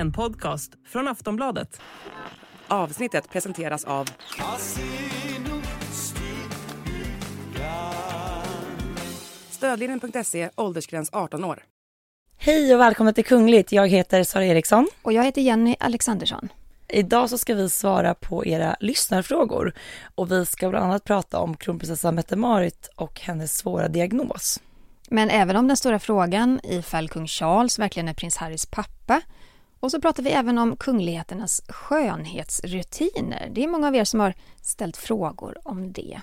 En podcast från Aftonbladet. Avsnittet presenteras av Stödlinjen.se, åldersgräns 18 år. Hej och välkomna till Kungligt. Jag heter Sara Eriksson. Och jag heter Jenny Alexandersson. Idag så ska vi svara på era lyssnarfrågor och vi ska bland annat prata om kronprinsessan Mette-Marit och hennes svåra diagnos. Men även om den stora frågan ifall kung Charles verkligen är prins Harrys pappa. Och så pratar vi även om kungligheternas skönhetsrutiner. Det är många av er som har ställt frågor om det.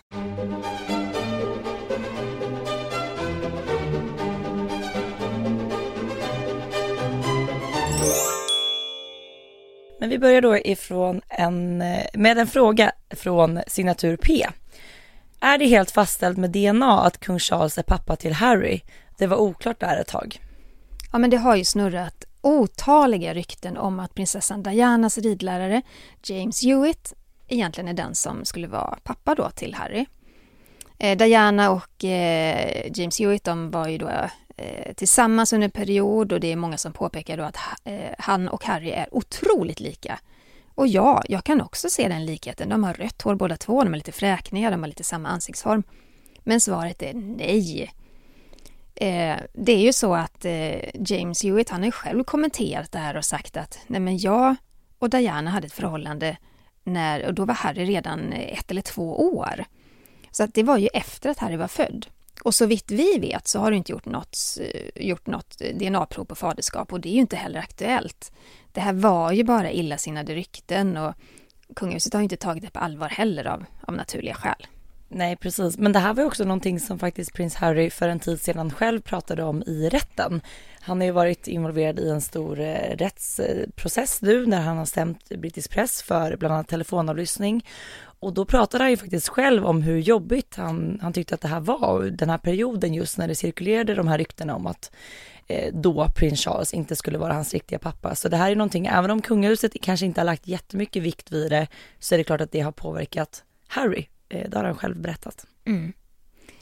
Men vi börjar då ifrån en, med en fråga från signatur P. Är det helt fastställt med DNA att kung Charles är pappa till Harry? Det var oklart där ett tag. Ja, men det har ju snurrat otaliga rykten om att prinsessan Dianas ridlärare James Hewitt egentligen är den som skulle vara pappa då till Harry. Eh, Diana och eh, James Hewitt de var ju då eh, tillsammans under en period och det är många som påpekar då att eh, han och Harry är otroligt lika. Och ja, jag kan också se den likheten. De har rött hår båda två, de är lite fräkniga, de har lite samma ansiktsform. Men svaret är nej. Eh, det är ju så att eh, James Hewitt, han har ju själv kommenterat det här och sagt att nej men jag och Diana hade ett förhållande när, och då var Harry redan eh, ett eller två år. Så att det var ju efter att Harry var född. Och så vitt vi vet så har du inte gjort något, eh, gjort något eh, DNA-prov på faderskap och det är ju inte heller aktuellt. Det här var ju bara illasinnade rykten och kungahuset har ju inte tagit det på allvar heller av, av naturliga skäl. Nej, precis. Men det här var ju också någonting som faktiskt prins Harry för en tid sedan själv pratade om i rätten. Han har ju varit involverad i en stor eh, rättsprocess nu när han har stämt brittisk press för bland annat telefonavlyssning. Och då pratade han ju faktiskt själv om hur jobbigt han, han tyckte att det här var, den här perioden just när det cirkulerade de här ryktena om att eh, då prins Charles inte skulle vara hans riktiga pappa. Så det här är någonting, även om kungahuset kanske inte har lagt jättemycket vikt vid det, så är det klart att det har påverkat Harry. Eh, det har han själv berättat. Mm.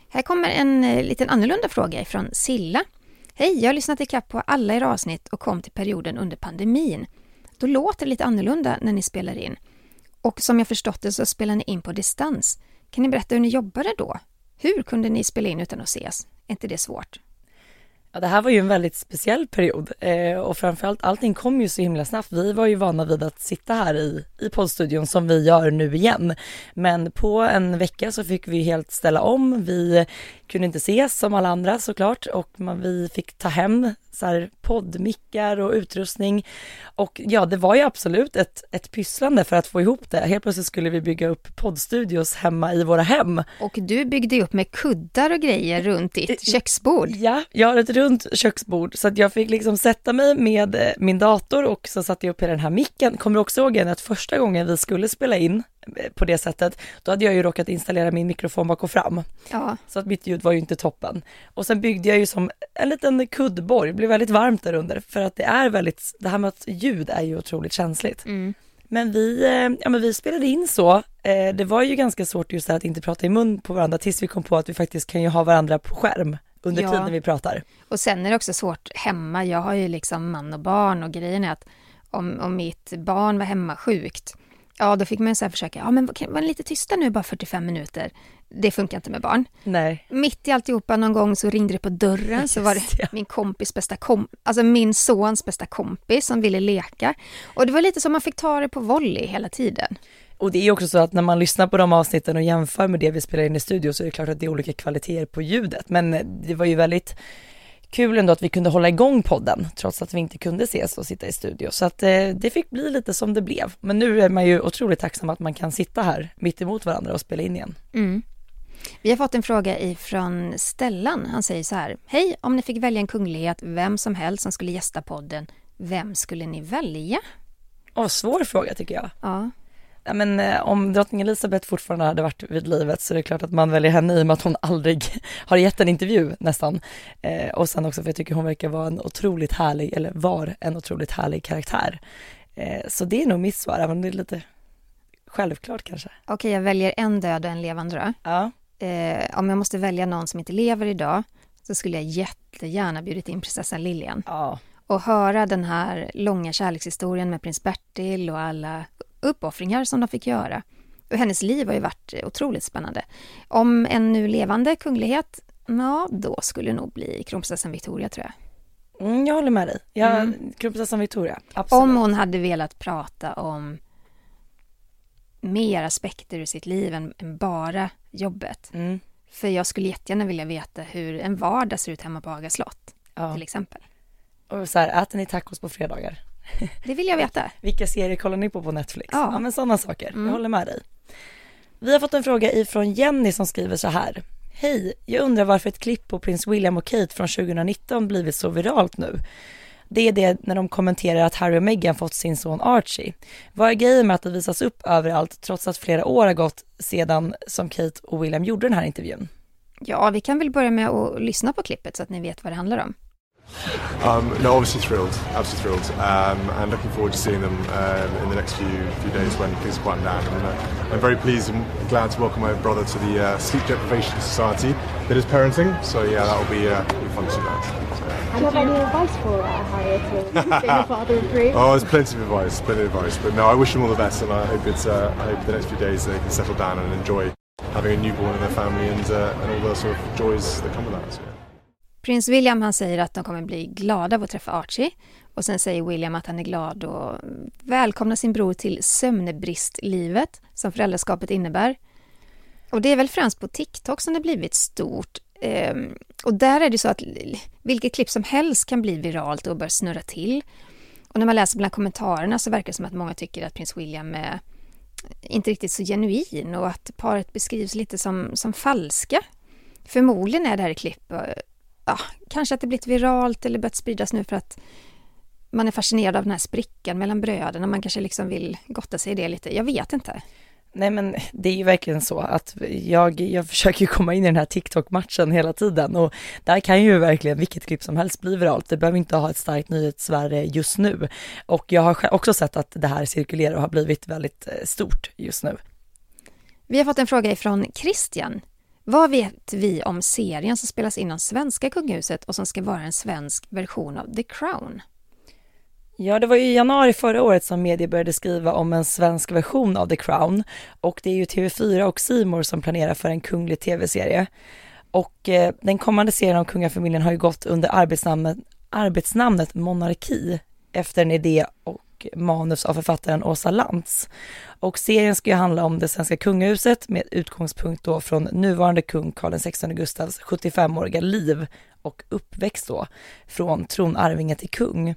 Här kommer en eh, liten annorlunda fråga från Silla. Hej, jag har lyssnat ikapp på alla era avsnitt och kom till perioden under pandemin. Då låter det lite annorlunda när ni spelar in. Och som jag förstått det så spelar ni in på distans. Kan ni berätta hur ni jobbade då? Hur kunde ni spela in utan att ses? Är inte det svårt? Ja, det här var ju en väldigt speciell period eh, och framförallt allting kom ju så himla snabbt. Vi var ju vana vid att sitta här i, i poddstudion som vi gör nu igen. Men på en vecka så fick vi helt ställa om. Vi kunde inte ses som alla andra såklart och man, vi fick ta hem så här poddmickar och utrustning. Och ja, det var ju absolut ett, ett pysslande för att få ihop det. Helt plötsligt skulle vi bygga upp poddstudios hemma i våra hem. Och du byggde upp med kuddar och grejer runt ditt köksbord. Ja, jag har ett runt köksbord så att jag fick liksom sätta mig med eh, min dator och så satte jag upp den här micken. Kommer du också ihåg att första gången vi skulle spela in på det sättet, då hade jag ju råkat installera min mikrofon bak och fram. Ja. Så att mitt ljud var ju inte toppen. Och sen byggde jag ju som en liten kuddborg, det blev väldigt varmt där under för att det är väldigt, det här med att ljud är ju otroligt känsligt. Mm. Men vi, eh, ja men vi spelade in så, eh, det var ju ganska svårt just att inte prata i mun på varandra tills vi kom på att vi faktiskt kan ju ha varandra på skärm under Ja. tiden vi pratar. Och sen är det också svårt hemma. Jag har ju liksom man och barn och grejen är att om, om mitt barn var hemma sjukt, ja då fick man så försöka, ja men var lite tysta nu bara 45 minuter. Det funkar inte med barn. Nej. Mitt i alltihopa någon gång så ringde det på dörren så var Just det ja. min kompis bästa kom alltså min sons bästa kompis som ville leka. Och det var lite som man fick ta det på volley hela tiden. Och det är också så att när man lyssnar på de avsnitten och jämför med det vi spelar in i studio så är det klart att det är olika kvaliteter på ljudet. Men det var ju väldigt kul ändå att vi kunde hålla igång podden trots att vi inte kunde ses och sitta i studio. Så att eh, det fick bli lite som det blev. Men nu är man ju otroligt tacksam att man kan sitta här mitt emot varandra och spela in igen. Mm. Vi har fått en fråga ifrån Stellan. Han säger så här. Hej, om ni fick välja en kunglighet, vem som helst som skulle gästa podden, vem skulle ni välja? Åh, svår fråga tycker jag. Ja, Ja, men eh, om drottning Elizabeth fortfarande hade varit vid livet så är det klart att man väljer henne i och med att hon aldrig har gett en intervju nästan. Eh, och sen också för jag tycker hon verkar vara en otroligt härlig, eller var en otroligt härlig karaktär. Eh, så det är nog mitt svar, även om det är lite självklart kanske. okej, jag väljer en död och en levande då. Ja, Eh, om jag måste välja någon som inte lever idag så skulle jag jättegärna bjudit in prinsessan Lilian. ja, Och höra den här långa kärlekshistorien med prins Bertil och alla uppoffringar som de fick göra. Och hennes liv har ju varit otroligt spännande. Om en nu levande kunglighet, ja, då skulle det nog bli kronprinsessan Victoria tror jag. Mm, jag håller med dig. Jag, Mm. Kronprinsessan Victoria, absolut. Om hon hade velat prata om mer aspekter ur sitt liv än, än bara jobbet. Mm, För jag skulle jättegärna vilja veta hur en vardag ser ut hemma på Haga slott, ja. till exempel. Och så här, äter ni tacos på fredagar? Det vill jag veta. Vilka serier kollar ni på på Netflix? Ja. Ja, men sådana saker. Mm. Jag håller med dig. Vi har fått en fråga ifrån Jenny som skriver så här. Hej, jag undrar varför ett klipp på prins William och Kate från 2019 blivit så viralt nu. Det är det när de kommenterar att Harry och Meghan fått sin son Archie. Vad är grejen med att det visas upp överallt trots att flera år har gått sedan som Kate och William gjorde den här intervjun? Ja, vi kan väl börja med att lyssna på klippet så att ni vet vad det handlar om. Um, no, obviously thrilled, absolutely thrilled, um, and looking forward to seeing them um, in the next few few days when things quieten down. And uh, I'm very pleased and glad to welcome my brother to the uh, Sleep Deprivation Society that is parenting. So yeah, that will be, uh, be fun to see that. Do you have any advice for uh, Harriet to being a father of three? Oh, there's plenty of advice, plenty of advice. But no, I wish them all the best, and I hope it's uh, I hope the next few days they can settle down and enjoy having a newborn in their family and uh, and all the sort of joys that come with that. So, yeah. Prins William han säger att de kommer bli glada av att träffa Archie och sen säger William att han är glad och välkomnar sin bror till sömnbristlivet som föräldraskapet innebär. Och det är väl främst på TikTok som det blivit stort. Ehm, och där är det så att vilket klipp som helst kan bli viralt och börja snurra till. Och när man läser bland kommentarerna så verkar det som att många tycker att prins William är inte riktigt så genuin och att paret beskrivs lite som, som falska. Förmodligen är det här klipp eh, ja, kanske att det blivit viralt eller börjat spridas nu för att man är fascinerad av den här sprickan mellan bröderna. Man kanske liksom vill gotta sig i det lite. Jag vet inte. Nej men det är ju verkligen så att jag, jag försöker komma in i den här TikTok-matchen hela tiden och där kan ju verkligen vilket klipp som helst bli viralt. Det behöver inte ha ett starkt nyhetsvärde just nu. Och jag har också sett att det här cirkulerar och har blivit väldigt eh, stort just nu. Vi har fått en fråga ifrån Christian. Vad vet vi om serien som spelas in av svenska kungahuset och som ska vara en svensk version av The Crown? Ja, det var ju i januari förra året som media började skriva om en svensk version av The Crown och det är ju TV4 och C More som planerar för en kunglig tv-serie. Och eh, den kommande serien om kungafamiljen har ju gått under arbetsnamnet, arbetsnamnet Monarki efter en idé och manus av författaren Åsa Lantz. Och serien ska ju handla om det svenska kungahuset med utgångspunkt då från nuvarande kung Karl XVI Gustavs 75-åriga liv och uppväxt då från tronarvinge till kung.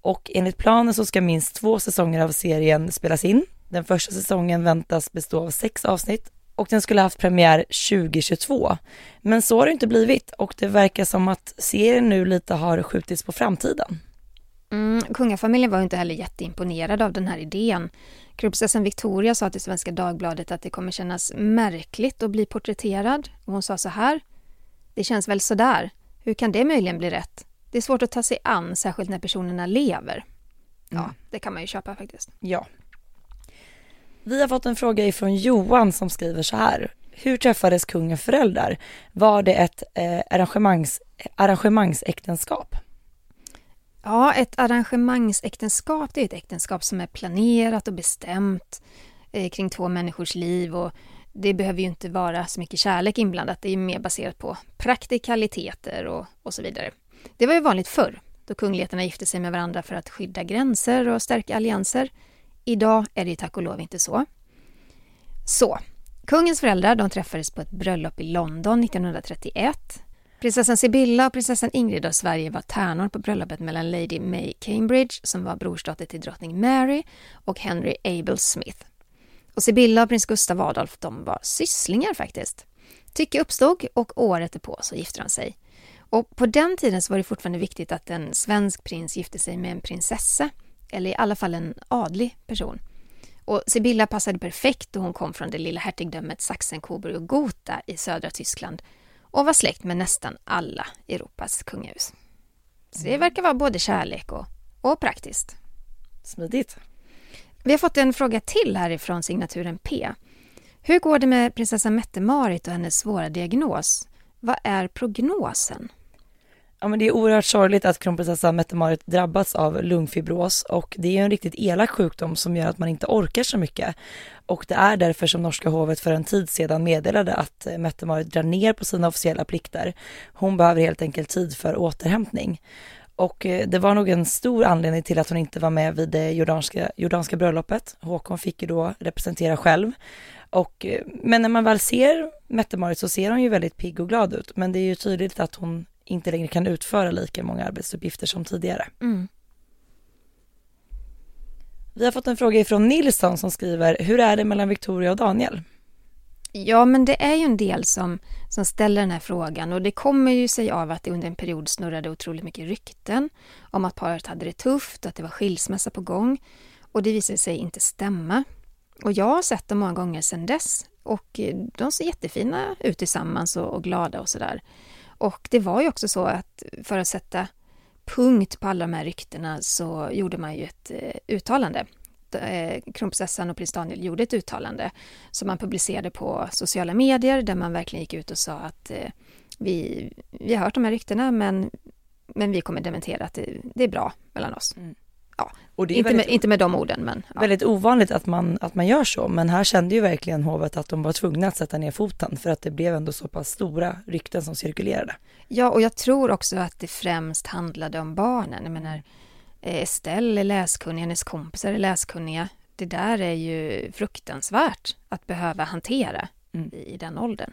Och enligt planen så ska minst två säsonger av serien spelas in. Den första säsongen väntas bestå av sex avsnitt och den skulle haft premiär 2022. Men så har det inte blivit och det verkar som att serien nu lite har skjutits på framtiden. Mm, kungafamiljen var inte heller jätteimponerad av den här idén. Kronprinsessan Victoria sa till Svenska Dagbladet att det kommer kännas märkligt att bli porträtterad. Och hon sa så här. Det känns väl sådär. Hur kan det möjligen bli rätt? Det är svårt att ta sig an, särskilt när personerna lever. Ja, Mm. det kan man ju köpa faktiskt. Ja. Vi har fått en fråga ifrån Johan som skriver så här. Hur träffades kungen föräldrar? Var det ett eh, arrangemangs, arrangemangsäktenskap? Ja, ett arrangemangsäktenskap det är ett äktenskap som är planerat och bestämt eh, kring två människors liv och det behöver ju inte vara så mycket kärlek inblandat. Det är ju mer baserat på praktikaliteter och, och så vidare. Det var ju vanligt förr, då kungligheterna gifte sig med varandra för att skydda gränser och stärka allianser. Idag är det ju tack och lov inte så. Så, kungens föräldrar de träffades på ett bröllop i London 1931. Prinsessan Sibylla och prinsessan Ingrid av Sverige var tärnor på bröllopet mellan Lady May Cambridge, som var brorsdotter till drottning Mary, och Henry Abel Smith. Och Sibylla och prins Gustav Adolf, de var sysslingar faktiskt. Tycke uppstod och året på så gifte de sig. Och på den tiden så var det fortfarande viktigt att en svensk prins gifte sig med en prinsessa, eller i alla fall en adlig person. Och Sibylla passade perfekt då hon kom från det lilla hertigdömet Sachsen-Coburg och Gotha i södra Tyskland och var släkt med nästan alla Europas kungahus. Så det verkar vara både kärlek och, och praktiskt. Smidigt. Vi har fått en fråga till härifrån signaturen P. Hur går det med prinsessan Mette-Marit och hennes svåra diagnos? Vad är prognosen? Ja men det är oerhört sorgligt att kronprinsessan Mette-Marit drabbats av lungfibros och det är en riktigt elak sjukdom som gör att man inte orkar så mycket. Och det är därför som norska hovet för en tid sedan meddelade att Mette-Marit drar ner på sina officiella plikter. Hon behöver helt enkelt tid för återhämtning. Och eh, det var nog en stor anledning till att hon inte var med vid det jordanska, jordanska bröllopet. Håkon fick ju då representera själv. Och, eh, men när man väl ser Mette-Marit så ser hon ju väldigt pigg och glad ut. Men det är ju tydligt att hon inte längre kan utföra lika många arbetsuppgifter som tidigare. Mm. Vi har fått en fråga ifrån Nilsson som skriver, hur är det mellan Victoria och Daniel? Ja, men det är ju en del som, som ställer den här frågan och det kommer ju sig av att det under en period snurrade otroligt mycket rykten om att paret hade det tufft, att det var skilsmässa på gång och det visade sig inte stämma. Och jag har sett dem många gånger sedan dess och de ser jättefina ut tillsammans och, och glada och sådär. Och det var ju också så att för att sätta punkt på alla de här ryktena så gjorde man ju ett eh, uttalande. Eh, kronprinsessan och prins Daniel gjorde ett uttalande som man publicerade på sociala medier där man verkligen gick ut och sa att eh, vi, vi har hört de här ryktena men, men vi kommer dementera att det, det är bra mellan oss. Mm. Ja, och inte, väldigt, med, inte med de orden men... Ja. Väldigt ovanligt att man, att man gör så men här kände ju verkligen hovet att de var tvungna att sätta ner foten för att det blev ändå så pass stora rykten som cirkulerade. Ja och jag tror också att det främst handlade om barnen. Jag menar eh, Estelle är läskunnig, hennes kompisar är läskunniga. Det där är ju fruktansvärt att behöva hantera mm. i, i den åldern.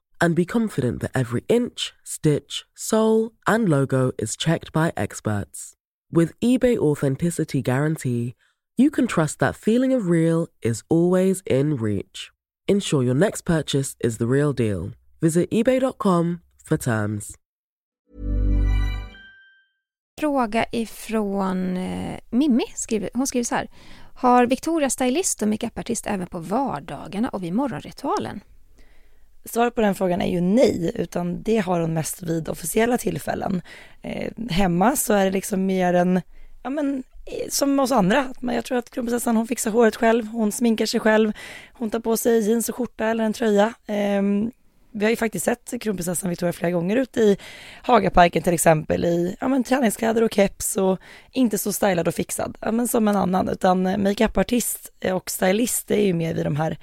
and be confident that every inch, stitch, sole, and logo is checked by experts. With eBay Authenticity Guarantee, you can trust that feeling of real is always in reach. Ensure your next purchase is the real deal. Visit ebay.com for terms. Fråga ifrån eh, Mimmi. Skriver, hon skriver så här. Har Victoria stylist och makeupartist även på vardagarna och vid morgonritualen? Svaret på den frågan är ju nej, utan det har hon mest vid officiella tillfällen. Eh, hemma så är det liksom mer en, ja men eh, som oss andra. Jag tror att kronprinsessan hon fixar håret själv, hon sminkar sig själv, hon tar på sig jeans och skjorta eller en tröja. Eh, vi har ju faktiskt sett kronprinsessan Victoria flera gånger ute i Hagaparken till exempel i ja, men, träningskläder och keps och inte så stylad och fixad ja, men som en annan utan makeupartist och stylist är ju mer vid de här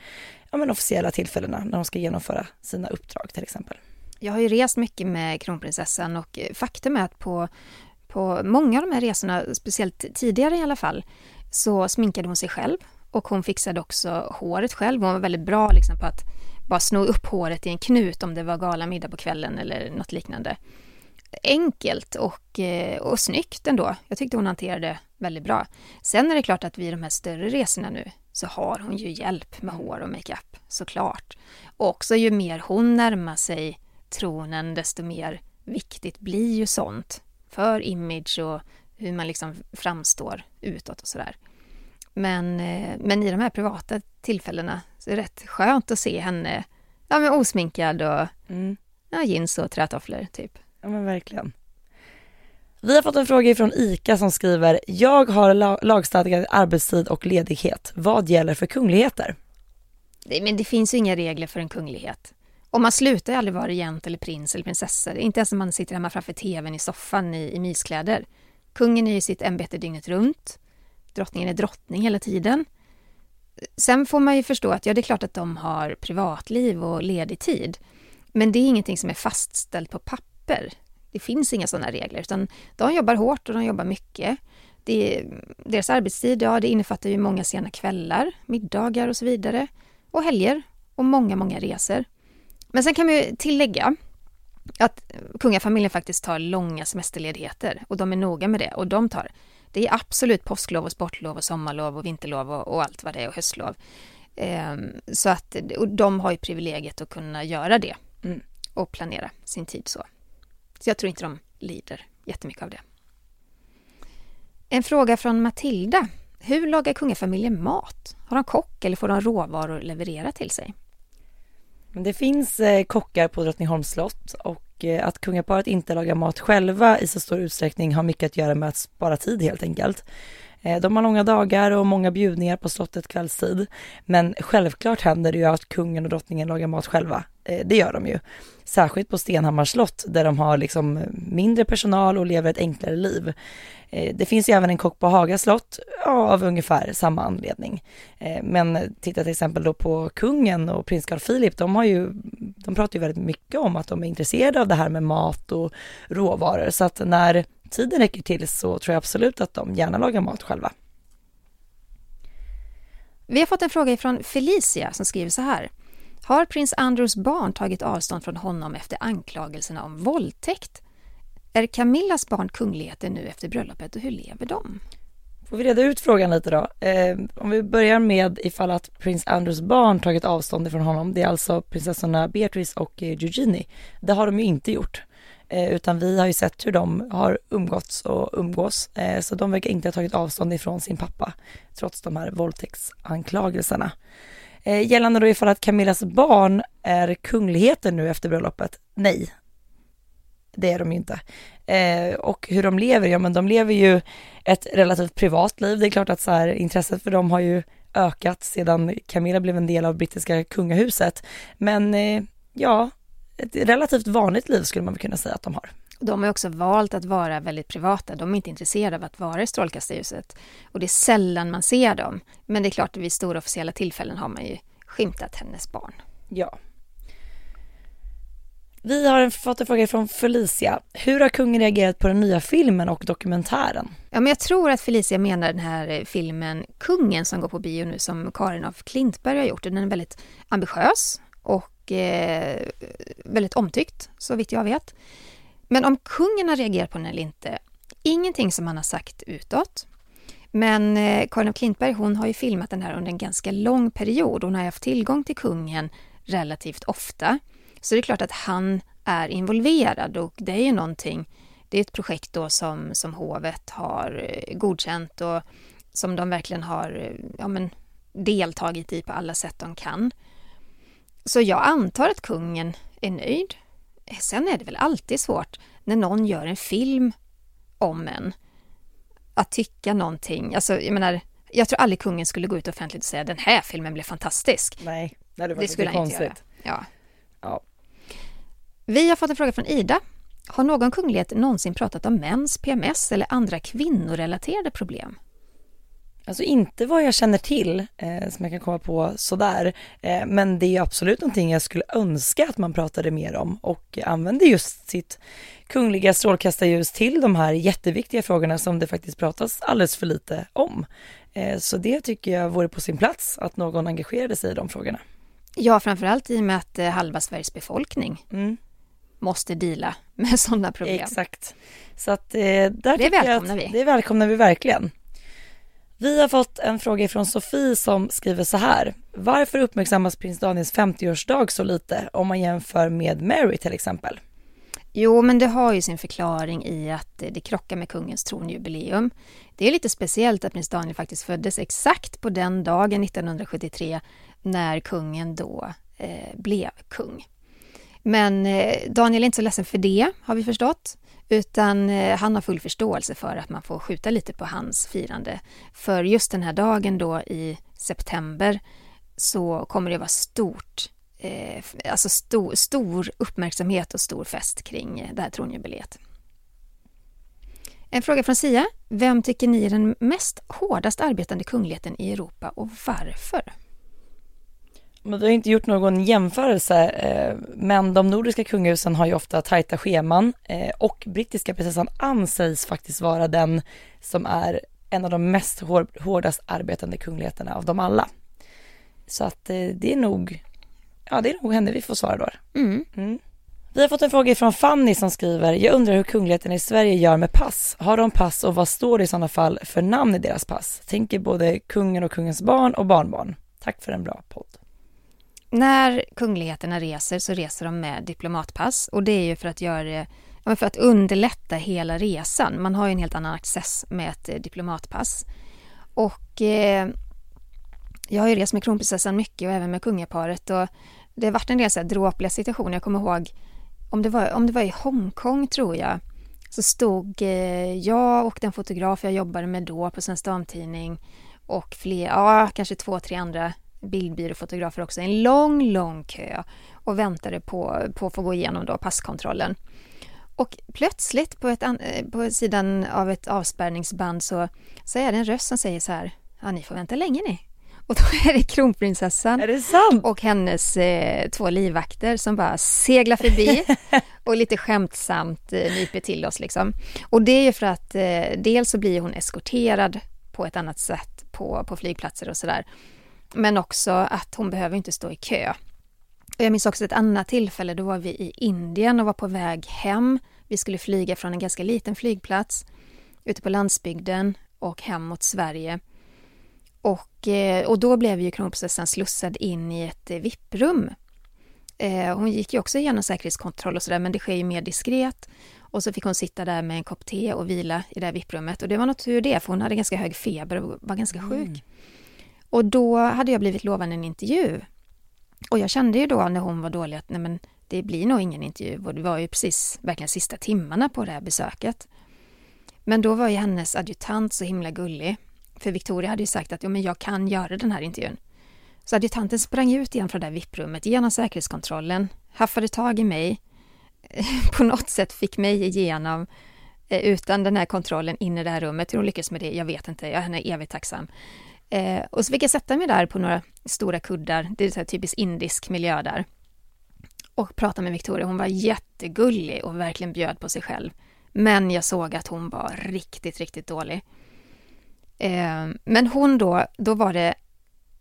ja, men officiella tillfällena när de ska genomföra sina uppdrag till exempel. Jag har ju rest mycket med kronprinsessan och faktum är att på, på många av de här resorna, speciellt tidigare i alla fall, så sminkade hon sig själv och hon fixade också håret själv. Hon var väldigt bra liksom på att bara sno upp håret i en knut om det var galamiddag på kvällen eller något liknande. Enkelt och, eh, och snyggt ändå. Jag tyckte hon hanterade väldigt bra. Sen är det klart att vid de här större resorna nu så har hon ju hjälp med hår och makeup, såklart. Och också ju mer hon närmar sig tronen, desto mer viktigt blir ju sånt för image och hur man liksom framstår utåt och sådär. Men, eh, men i de här privata tillfällena så är det rätt skönt att se henne ja, men osminkad och mm. ja, jeans och trätofflor typ. Ja men verkligen. Vi har fått en fråga från ICA som skriver, jag har lagstadgad arbetstid och ledighet. Vad gäller för kungligheter? Nej, men det finns ju inga regler för en kunglighet. Och man slutar ju aldrig vara regent eller prins eller prinsessa. Inte ens när man sitter hemma framför tvn i soffan i, i myskläder. Kungen är i sitt ämbete dygnet runt. Drottningen är drottning hela tiden. Sen får man ju förstå att ja, det är klart att de har privatliv och ledig tid. Men det är ingenting som är fastställt på papper. Det finns inga sådana regler, utan de jobbar hårt och de jobbar mycket. Det, deras arbetstid, ja, det innefattar ju många sena kvällar, middagar och så vidare. Och helger och många, många resor. Men sen kan man ju tillägga att kungafamiljen faktiskt tar långa semesterledigheter och de är noga med det och de tar det är absolut påsklov och sportlov och sommarlov och vinterlov och, och allt vad det är och höstlov. Ehm, så att och de har ju privilegiet att kunna göra det Mm. och planera sin tid så. Så jag tror inte de lider jättemycket av det. En fråga från Matilda. Hur lagar kungafamiljen mat? Har de kock eller får de råvaror leverera till sig? Det finns eh, kockar på Drottningholms slott och eh, att kungaparet inte lagar mat själva i så stor utsträckning har mycket att göra med att spara tid helt enkelt. Eh, de har långa dagar och många bjudningar på slottet kvällstid. Men självklart händer det ju att kungen och drottningen lagar mat själva. Eh, det gör de ju. Särskilt på Stenhammars slott där de har liksom mindre personal och lever ett enklare liv. Eh, det finns ju även en kock på Haga slott ja, av ungefär samma anledning. Men titta till exempel då på kungen och prins Carl Philip, de har ju, de pratar ju väldigt mycket om att de är intresserade av det här med mat och råvaror. Så att när tiden räcker till så tror jag absolut att de gärna lagar mat själva. Vi har fått en fråga från Felicia som skriver så här. Har prins Andrews barn tagit avstånd från honom efter anklagelserna om våldtäkt? Är Camillas barn kungligheter nu efter bröllopet och hur lever de? Får vi reda ut frågan lite då? Eh, om vi börjar med ifall att prins Andrews barn tagit avstånd ifrån honom. Det är alltså prinsessorna Beatrice och eh, Eugenie. Det har de ju inte gjort. Eh, utan vi har ju sett hur de har umgåtts och umgås. Eh, så de verkar inte ha tagit avstånd ifrån sin pappa trots de här våldtäktsanklagelserna. Eh, gällande då ifall att Camillas barn är kungligheter nu efter bröllopet? Nej, det är de ju inte. Eh, och hur de lever, ja men de lever ju ett relativt privat liv. Det är klart att så här, intresset för dem har ju ökat sedan Camilla blev en del av brittiska kungahuset. Men eh, ja, ett relativt vanligt liv skulle man kunna säga att de har. De har också valt att vara väldigt privata. De är inte intresserade av att vara i strålkastarljuset. Och det är sällan man ser dem. Men det är klart att vid stora officiella tillfällen har man ju skymtat hennes barn. Ja. Vi har fått en fråga från Felicia. Hur har kungen reagerat på den nya filmen och dokumentären? Ja, men jag tror att Felicia menar den här eh, filmen Kungen som går på bio nu som Karin af Klintberg har gjort. Den är väldigt ambitiös och eh, väldigt omtyckt så vitt jag vet. Men om kungen har reagerat på den eller inte, ingenting som han har sagt utåt. Men eh, Karin af Klintberg hon har ju filmat den här under en ganska lång period. Hon har haft tillgång till kungen relativt ofta. Så det är klart att han är involverad och det är ju någonting, det är ett projekt då som, som hovet har eh, godkänt och som de verkligen har eh, ja, men, deltagit i på alla sätt de kan. Så jag antar att kungen är nöjd. Sen är det väl alltid svårt när någon gör en film om en att tycka någonting. Alltså, jag menar, jag tror aldrig kungen skulle gå ut offentligt och säga den här filmen blev fantastisk. Nej, det hade Det skulle han inte göra. Ja. Ja. Vi har fått en fråga från Ida. Har någon kunglighet någonsin pratat om mens, PMS eller andra kvinnorelaterade problem? Alltså inte vad jag känner till eh, som jag kan komma på sådär. Eh, men det är absolut någonting jag skulle önska att man pratade mer om och använde just sitt kungliga strålkastarljus till de här jätteviktiga frågorna som det faktiskt pratas alldeles för lite om. Eh, så det tycker jag vore på sin plats att någon engagerade sig i de frågorna. Ja, framförallt i och med att eh, halva Sveriges befolkning Mm, måste dela med sådana problem. exakt. Så att eh, där jag välkomnar att vi. Det välkomnar vi verkligen. Vi har fått en fråga från Sofie som skriver så här. Varför uppmärksammas prins Daniels 50-årsdag så lite om man jämför med Mary till exempel? Jo, men det har ju sin förklaring i att det krockar med kungens tronjubileum. Det är lite speciellt att prins Daniel faktiskt föddes exakt på den dagen 1973 när kungen då eh, blev kung. Men eh, Daniel är inte så ledsen för det, har vi förstått. Utan eh, han har full förståelse för att man får skjuta lite på hans firande. För just den här dagen då i september så kommer det vara stort, eh, alltså stor, stor uppmärksamhet och stor fest kring eh, det här tronjubileet. En fråga från Sia. Vem tycker ni är den mest hårdast arbetande kungligheten i Europa och varför? Men vi har inte gjort någon jämförelse, eh, men de nordiska kungahusen har ju ofta tajta scheman eh, och brittiska prinsessan Anne sägs faktiskt vara den som är en av de mest hår, hårdast arbetande kungligheterna av dem alla. Så att eh, det är nog, ja det är nog henne vi får svara då. Mm. Mm. Vi har fått en fråga från Fanny som skriver, jag undrar hur kungligheten i Sverige gör med pass. Har de pass och vad står det i sådana fall för namn i deras pass? Tänker både kungen och kungens barn och barnbarn. Tack för en bra podd. När kungligheterna reser så reser de med diplomatpass och det är ju för att göra det, för att underlätta hela resan. Man har ju en helt annan access med ett eh, diplomatpass. Och eh, jag har ju rest med kronprinsessan mycket och även med kungaparet och det har varit en del så här dråpliga situationer. Jag kommer ihåg om det var, om det var i Hongkong tror jag så stod eh, jag och den fotograf jag jobbade med då på Svensk Damtidning och fler, ja kanske två, tre andra bildbyråfotografer också, en lång, lång kö och väntade på, på att få gå igenom då passkontrollen. Och plötsligt på, ett, på sidan av ett avspärrningsband så, så är det en röst som säger så här, ja ni får vänta länge ni. Och då är det kronprinsessan är det och hennes eh, två livvakter som bara seglar förbi och lite skämtsamt eh, nyper till oss liksom. Och det är ju för att eh, dels så blir hon eskorterad på ett annat sätt på, på flygplatser och sådär. Men också att hon behöver inte stå i kö. Och jag minns också ett annat tillfälle, då var vi i Indien och var på väg hem. Vi skulle flyga från en ganska liten flygplats ute på landsbygden och hem mot Sverige. Och, eh, och då blev ju kronprinsessan slussad in i ett eh, VIP-rum. Eh, hon gick ju också igenom säkerhetskontroll och sådär, men det sker ju mer diskret. Och så fick hon sitta där med en kopp te och vila i det här VIP-rummet. Och det var nog tur det, för hon hade ganska hög feber och var ganska sjuk. Mm. Och då hade jag blivit lovad en intervju. Och jag kände ju då när hon var dålig att nej men det blir nog ingen intervju. Och det var ju precis verkligen sista timmarna på det här besöket. Men då var ju hennes adjutant så himla gullig. För Victoria hade ju sagt att ja, men jag kan göra den här intervjun. Så adjutanten sprang ut igen från det där VIP-rummet genom säkerhetskontrollen, haffade tag i mig, på något sätt fick mig igenom eh, utan den här kontrollen in i det här rummet. Hur hon lyckades med det, jag vet inte. Jag är henne evigt tacksam. Eh, och så fick jag sätta mig där på några stora kuddar, det är så här typiskt indisk miljö där. Och prata med Victoria. Hon var jättegullig och verkligen bjöd på sig själv. Men jag såg att hon var riktigt, riktigt dålig. Eh, men hon då, då var det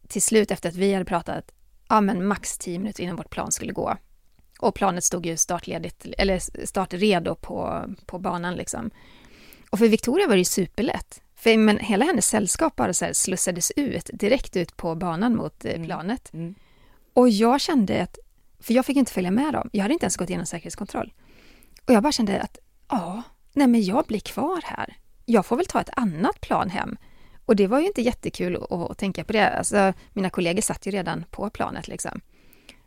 till slut efter att vi hade pratat, ja men max tio minuter innan vårt plan skulle gå. Och planet stod ju startledigt, eller startredo på, på banan liksom. Och för Victoria var det ju superlätt. För men hela hennes sällskap bara så slussades ut, direkt ut på banan mot eh, mm. planet. Mm. Och jag kände att, för jag fick inte följa med dem, jag hade inte ens gått igenom säkerhetskontroll. Och jag bara kände att, ja, nej men jag blir kvar här. Jag får väl ta ett annat plan hem. Och det var ju inte jättekul att, att tänka på det. Alltså, mina kollegor satt ju redan på planet liksom.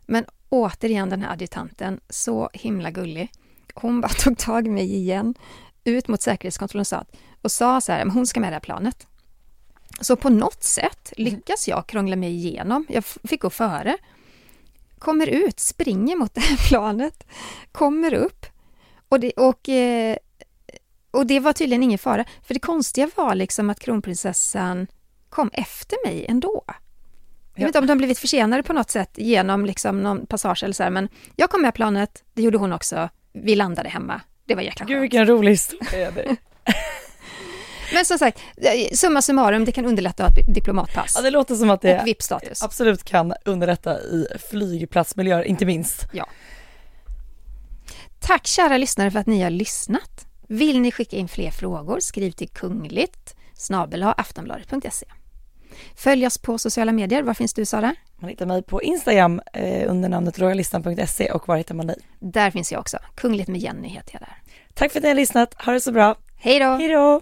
Men återigen den här adjutanten, så himla gullig. Hon bara tog tag i mig igen, ut mot säkerhetskontrollen och sa, och sa så här, hon ska med det här planet. Så på något sätt lyckas jag krångla mig igenom. Jag fick gå före. Kommer ut, springer mot det här planet, kommer upp. Och det, och, eh, och det var tydligen ingen fara. För det konstiga var liksom att kronprinsessan kom efter mig ändå. Jag vet inte om de blivit försenade på något sätt genom liksom någon passage eller så här, men jag kom med planet, det gjorde hon också. Vi landade hemma. Det var jäkla skönt. Gud vilken rolig historia Men som sagt, summa summarum, det kan underlätta att ha ett diplomatpass. Ja, det låter som att det VIP-status. absolut kan underlätta i flygplatsmiljöer, inte minst. Ja. Tack kära lyssnare för att ni har lyssnat. Vill ni skicka in fler frågor, skriv till kungligt aftonbladet.se. Följ oss på sociala medier. Var finns du Sara? Man hittar mig på Instagram eh, under namnet royalistan.se och var hittar man dig? Där finns jag också. Kungligt med Jenny heter jag där. Tack för att ni har lyssnat. Ha det så bra. Hej då! Hej då!